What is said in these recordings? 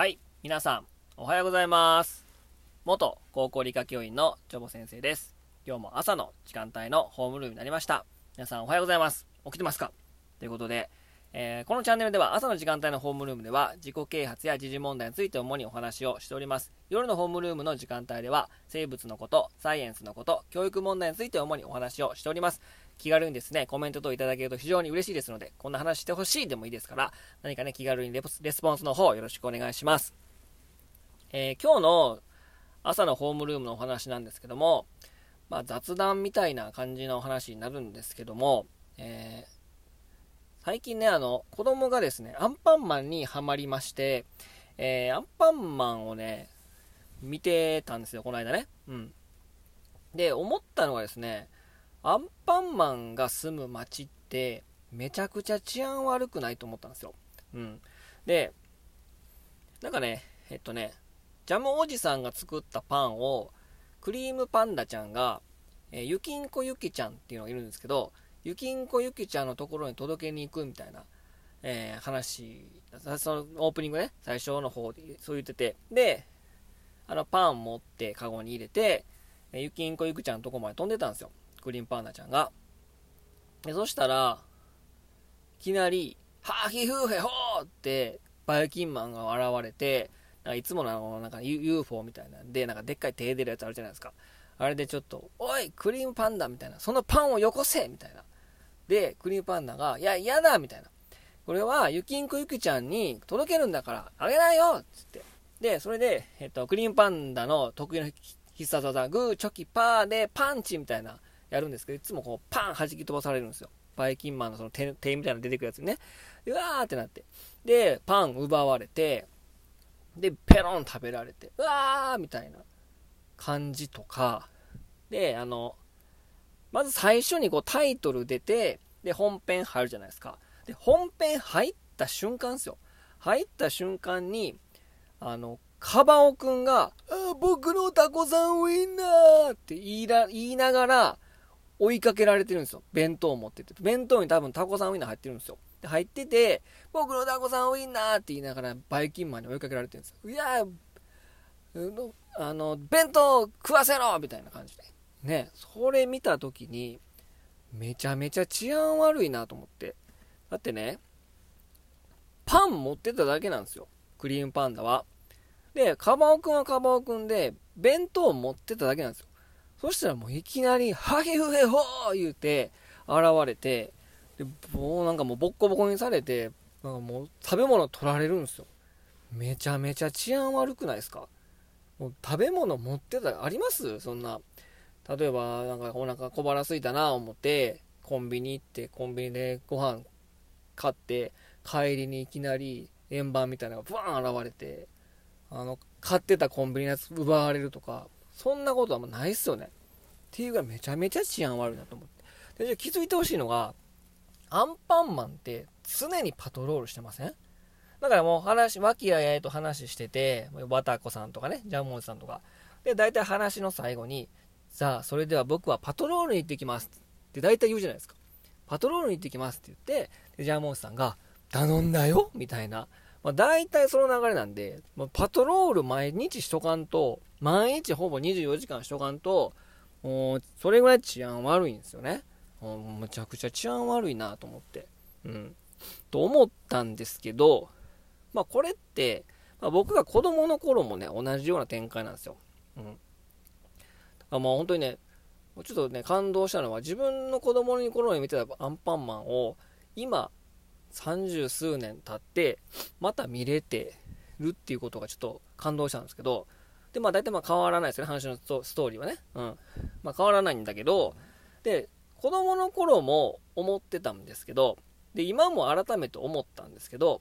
はい皆さん、おはようございます。元高校理科教員のジョボ先生です。今日も朝の時間帯のホームルームになりました。皆さんおはようございます。起きてますか？ということで、えーこのチャンネルでは朝の時間帯のホームルームでは自己啓発や時事問題について主にお話をしております。夜のホームルームの時間帯では生物のこと、サイエンスのこと、教育問題について主にお話をしております。気軽にですね、コメント等いただけると非常に嬉しいですので、こんな話してほしいでもいいですから、何かね、気軽にレスポンスの方よろしくお願いします。えー今日の朝のホームルームのお話なんですけども、まあ、雑談みたいな感じのお話になるんですけども、えー最近ね、あの、子供がですね、アンパンマンにハマりまして、えーアンパンマンをね、見てたんですよ、この間ね。うん。で、思ったのがですね、アンパンマンが住む街って、めちゃくちゃ治安悪くないと思ったんですよ。うん。で、なんかね、えっとね、ジャムおじさんが作ったパンを、クリームパンダちゃんが、えーゆきんこゆきちゃんっていうのがいるんですけど、ゆきんこゆきちゃんのところに届けに行くみたいな、えー話、そのオープニングね、最初の方でそう言ってて、で、あのパン持ってカゴに入れて、えーゆきんこゆきちゃんのとこまで飛んでたんですよ。クリームパンダちゃんが。で、そしたら、いきなり、ハーヒフーヘホーって、バイキンマンが現れて、なんかいつものあの、なんか UFO みたいなんで、なんかでっかい手出るやつあるじゃないですか。あれでちょっと、おい、クリームパンダみたいな、そのパンをよこせみたいな。で、クリームパンダが、いや、嫌だみたいな。これは、ゆきんこゆきちゃんに届けるんだから、あげないよつって。で、それで、えっと、クリームパンダの得意の必殺技、グー、チョキ、パーで、パンチみたいな、やるんですけど、いつもこう、パン弾き飛ばされるんですよ。バイキンマンのその手、手みたいなの出てくるやつにね。うわーってなって。で、パン奪われて、で、ペロン食べられて、うわーみたいな感じとか、で、あの、まず最初にこうタイトル出て、で、本編入るじゃないですか。で、本編入った瞬間ですよ。入った瞬間に、あの、カバオくんが、あ僕のタコさんウインナーって言いながら、追いかけられてるんですよ。弁当を持ってて。弁当に多分タコさんウインナー入ってるんですよ。で、入ってて、僕のタコさんウインナーって言いながら、バイキンマンに追いかけられてるんですよ。いや、あの、弁当食わせろみたいな感じで。ね、それ見た時に、めちゃめちゃ治安悪いなと思って。だってね、パン持ってただけなんですよ。クリームパンダは。で、カバオくんはカバオくんで、弁当持ってただけなんですよ。そしたらもういきなり、ハヒフヘホー言うて、現れて、で、もうなんかもうボッコボコにされて、なんかもう食べ物取られるんですよ。めちゃめちゃ治安悪くないですか？もう食べ物持ってたらあります？そんな。例えば、なんかお腹小腹空いたな思って、コンビニ行って、コンビニでご飯買って、帰りにいきなり円盤みたいなのがブワーン現れて、あの、買ってたコンビニのやつ奪われるとか、そんなことはもうないっすよね。っていうぐらいめちゃめちゃ治安悪いなと思って。で、じゃあ気づいてほしいのが、アンパンマンって常にパトロールしてません？だからもう話、和気あいあいと話してて、バタコさんとかね、ジャムおじさんとか。で、大体話の最後に、さあ、それでは僕はパトロールに行ってきますって大体言うじゃないですか。パトロールに行ってきますって言って、でジャムおじさんが、頼んだよみたいな。まあ、大体その流れなんで、ま、パトロール毎日しとかんと、毎日ほぼ24時間しとかんと、もう、それぐらい治安悪いんですよね。むちゃくちゃ治安悪いなと思って。うん。と思ったんですけど、まあこれって、まあ、僕が子供の頃もね、同じような展開なんですよ。うん。あもう本当にね、ちょっとね、感動したのは、自分の子供の頃に見てたアンパンマンを、今、三十数年経って、また見れてるっていうことがちょっと感動したんですけど、で、まあ大体まあ変わらないですよね、話のストーリーはね。うん。まあ変わらないんだけど、で、子供の頃も思ってたんですけど、で、今も改めて思ったんですけど、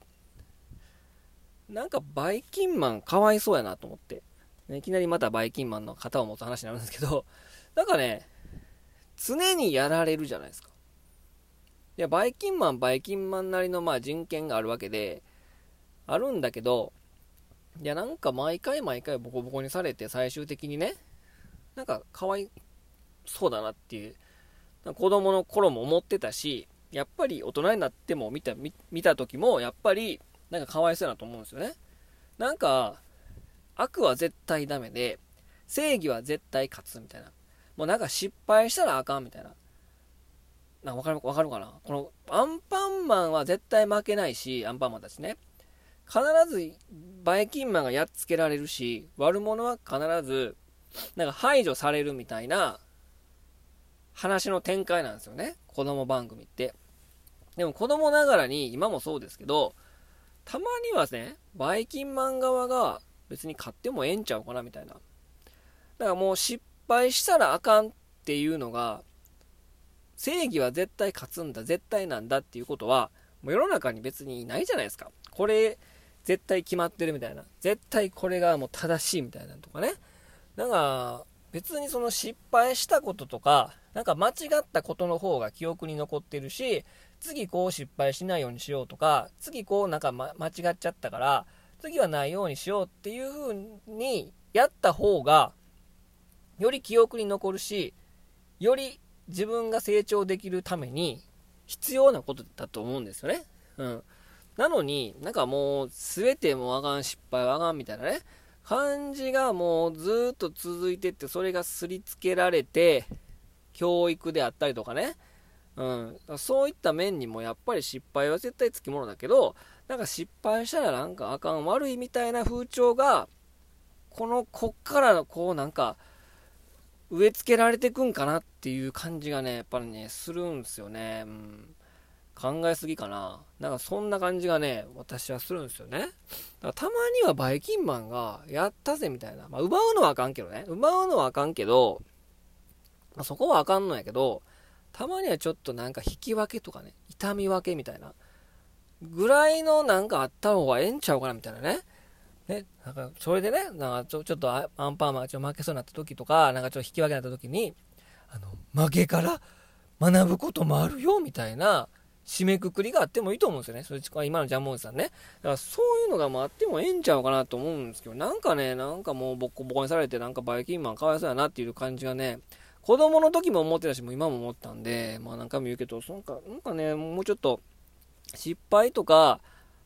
なんかバイキンマンかわいそうやなと思って。ねいきなりまたバイキンマンの型を持つ話になるんですけど、なんかね、常にやられるじゃないですか。いや、バイキンマン、バイキンマンなりのまあ人権があるわけで、あるんだけど、いや、なんか毎回毎回ボコボコにされて最終的にね、なんかかわいそうだなっていう、子供の頃も思ってたし、やっぱり大人になっても見た、見た時も、やっぱりなんかかわいそうやなと思うんですよね。なんか、悪は絶対ダメで、正義は絶対勝つみたいな。もうなんか失敗したらあかんみたいな。なわかる、わかるかな？このアンパンマンは絶対負けないし、アンパンマンたちね。必ずバイキンマンがやっつけられるし、悪者は必ず、なんか排除されるみたいな話の展開なんですよね。子供番組って。でも子供ながらに、今もそうですけど、たまにはね、バイキンマン側が別に買ってもええんちゃうかなみたいな。だからもう失敗したらあかんっていうのが、正義は絶対勝つんだ、絶対なんだっていうことは、もう世の中に別にいないじゃないですか。これ、絶対決まってるみたいな。絶対これがもう正しいみたいなとかね。なんか、別にその失敗したこととか、なんか間違ったことの方が記憶に残ってるし、次こう失敗しないようにしようとか、次こうなんか、ま、間違っちゃったから、次はないようにしようっていう風にやった方が、より記憶に残るし、より自分が成長できるために必要なことだと思うんですよね。うん。なのに、なんかもう、全てもあかん、失敗はあかんみたいなね、感じがもうずっと続いてって、それがすりつけられて、教育であったりとかね、うん、そういった面にもやっぱり失敗は絶対つきものだけど、なんか失敗したらなんかあかん、悪いみたいな風潮が、この、こっからこうなんか、植え付けられてくんかなっていう感じがね、やっぱりね、するんですよね。うん。考えすぎかな。なんかそんな感じがね、私はするんですよね。だからたまにはバイキンマンが、やったぜみたいな。まあ、奪うのはあかんけどね。奪うのはあかんけど、まあ、そこはあかんのやけど、たまにはちょっとなんか引き分けとかね、痛み分けみたいな。ぐらいのなんかあった方がええんちゃうかなみたいなね。ね、なんか、それでね、なんかちょ、ちょっとアンパンマンがちょ負けそうになった時とか、なんかちょっと引き分けになった時に、あの、負けから学ぶこともあるよ、みたいな、締めくくりがあってもいいと思うんですよね。それ今のジャンモンさんね。だからそういうのがもあってもええんちゃうかなと思うんですけど、なんかね、なんかもうボッコボコにされて、なんかバイキンマンかわいそうやなっていう感じがね、子供の時も思ってたし、もう今も思ったんで、まあ何回も言うけど、なんか、なんかね、もうちょっと、失敗とか、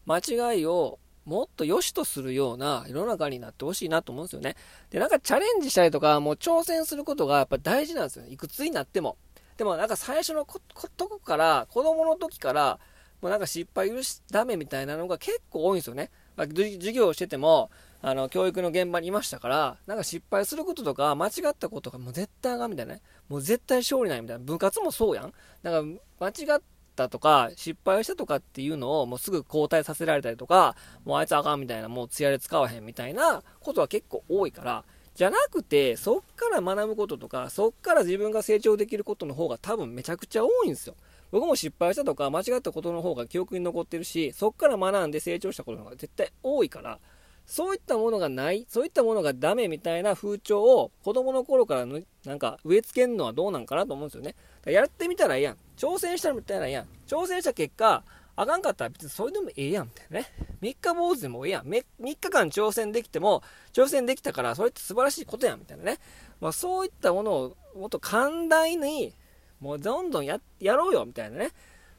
間違いをもっと良しとするような世の中になってほしいなと思うんですよね。で、なんかチャレンジしたりとか、もう挑戦することがやっぱ大事なんですよ。いくつになっても。でもなんか最初のとこから、子供の時から、もうなんか失敗許しダメみたいなのが結構多いんですよね。まあ、授業をしてても、あの、教育の現場にいましたから、なんか失敗することとか、間違ったことがもう絶対あかんみたいなね。もう絶対勝利ないみたいな。部活もそうやん。なんか、間違ったとか、失敗したとかっていうのをもうすぐ交代させられたりとか、もうあいつあかんみたいな、もう艶で使わへんみたいなことは結構多いから、じゃなくて、そっから学ぶこととか、そっから自分が成長できることの方が多分めちゃくちゃ多いんですよ。僕も失敗したとか間違ったことの方が記憶に残ってるし、そっから学んで成長したことの方が絶対多いから、そういったものがない、そういったものがダメみたいな風潮を子供の頃からなんか植え付けるのはどうなんかなと思うんですよね。やってみたらええやん。挑戦したらみたいなやん。挑戦した結果、あかんかったら別にそれでもええやんみたいなね。三日坊主でもええやん。3日間挑戦できても、挑戦できたからそれって素晴らしいことやんみたいなね。まあそういったものをもっと寛大に、もうどんどんややろうよみたいなね。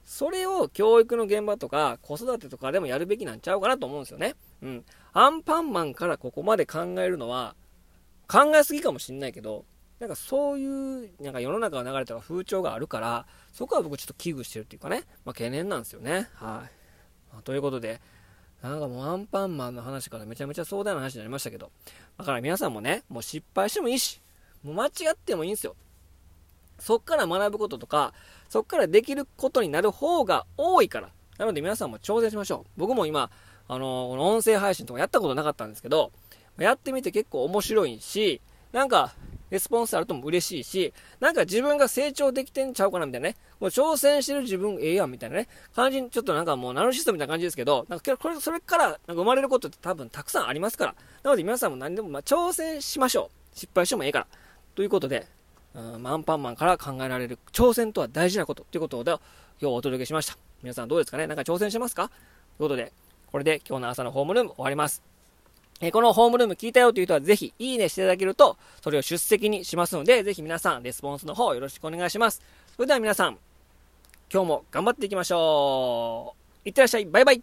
それを教育の現場とか子育てとかでもやるべきなんちゃうかなと思うんですよね。うん。アンパンマンからここまで考えるのは、考えすぎかもしんないけど、なんかそういう、なんか世の中が流れた風潮があるから、そこは僕ちょっと危惧してるっていうかね、まあ懸念なんですよね。はい。まあ、ということで、なんかもうアンパンマンの話からめちゃめちゃ壮大な話になりましたけど、だから皆さんもね、もう失敗してもいいし、もう間違ってもいいんですよ。そっから学ぶこととか、そっからできることになる方が多いから。なので皆さんも挑戦しましょう。僕も今、あのー、この音声配信とかやったことなかったんですけど、やってみて結構面白いし、なんか、レスポンスあるとも嬉しいし、なんか自分が成長できてんちゃうかなみたいなね。もう挑戦してる自分ええやんみたいなね。感じに、ちょっとなんかもうナルシストみたいな感じですけど、なんかこれ、それからなんか生まれることって多分たくさんありますから。なので皆さんも何でもま挑戦しましょう。失敗してもええから。ということで、うん、アンパンマンから考えられる挑戦とは大事なことということで今日お届けしました。皆さんどうですかね？なんか挑戦しますか？ということで、これで今日の朝のホームルーム終わります。えこのホームルーム聞いたよという人はぜひいいねしていただけると、それを出席にしますので、ぜひ皆さんレスポンスの方よろしくお願いします。それでは皆さん、今日も頑張っていきましょう。いってらっしゃい。バイバイ。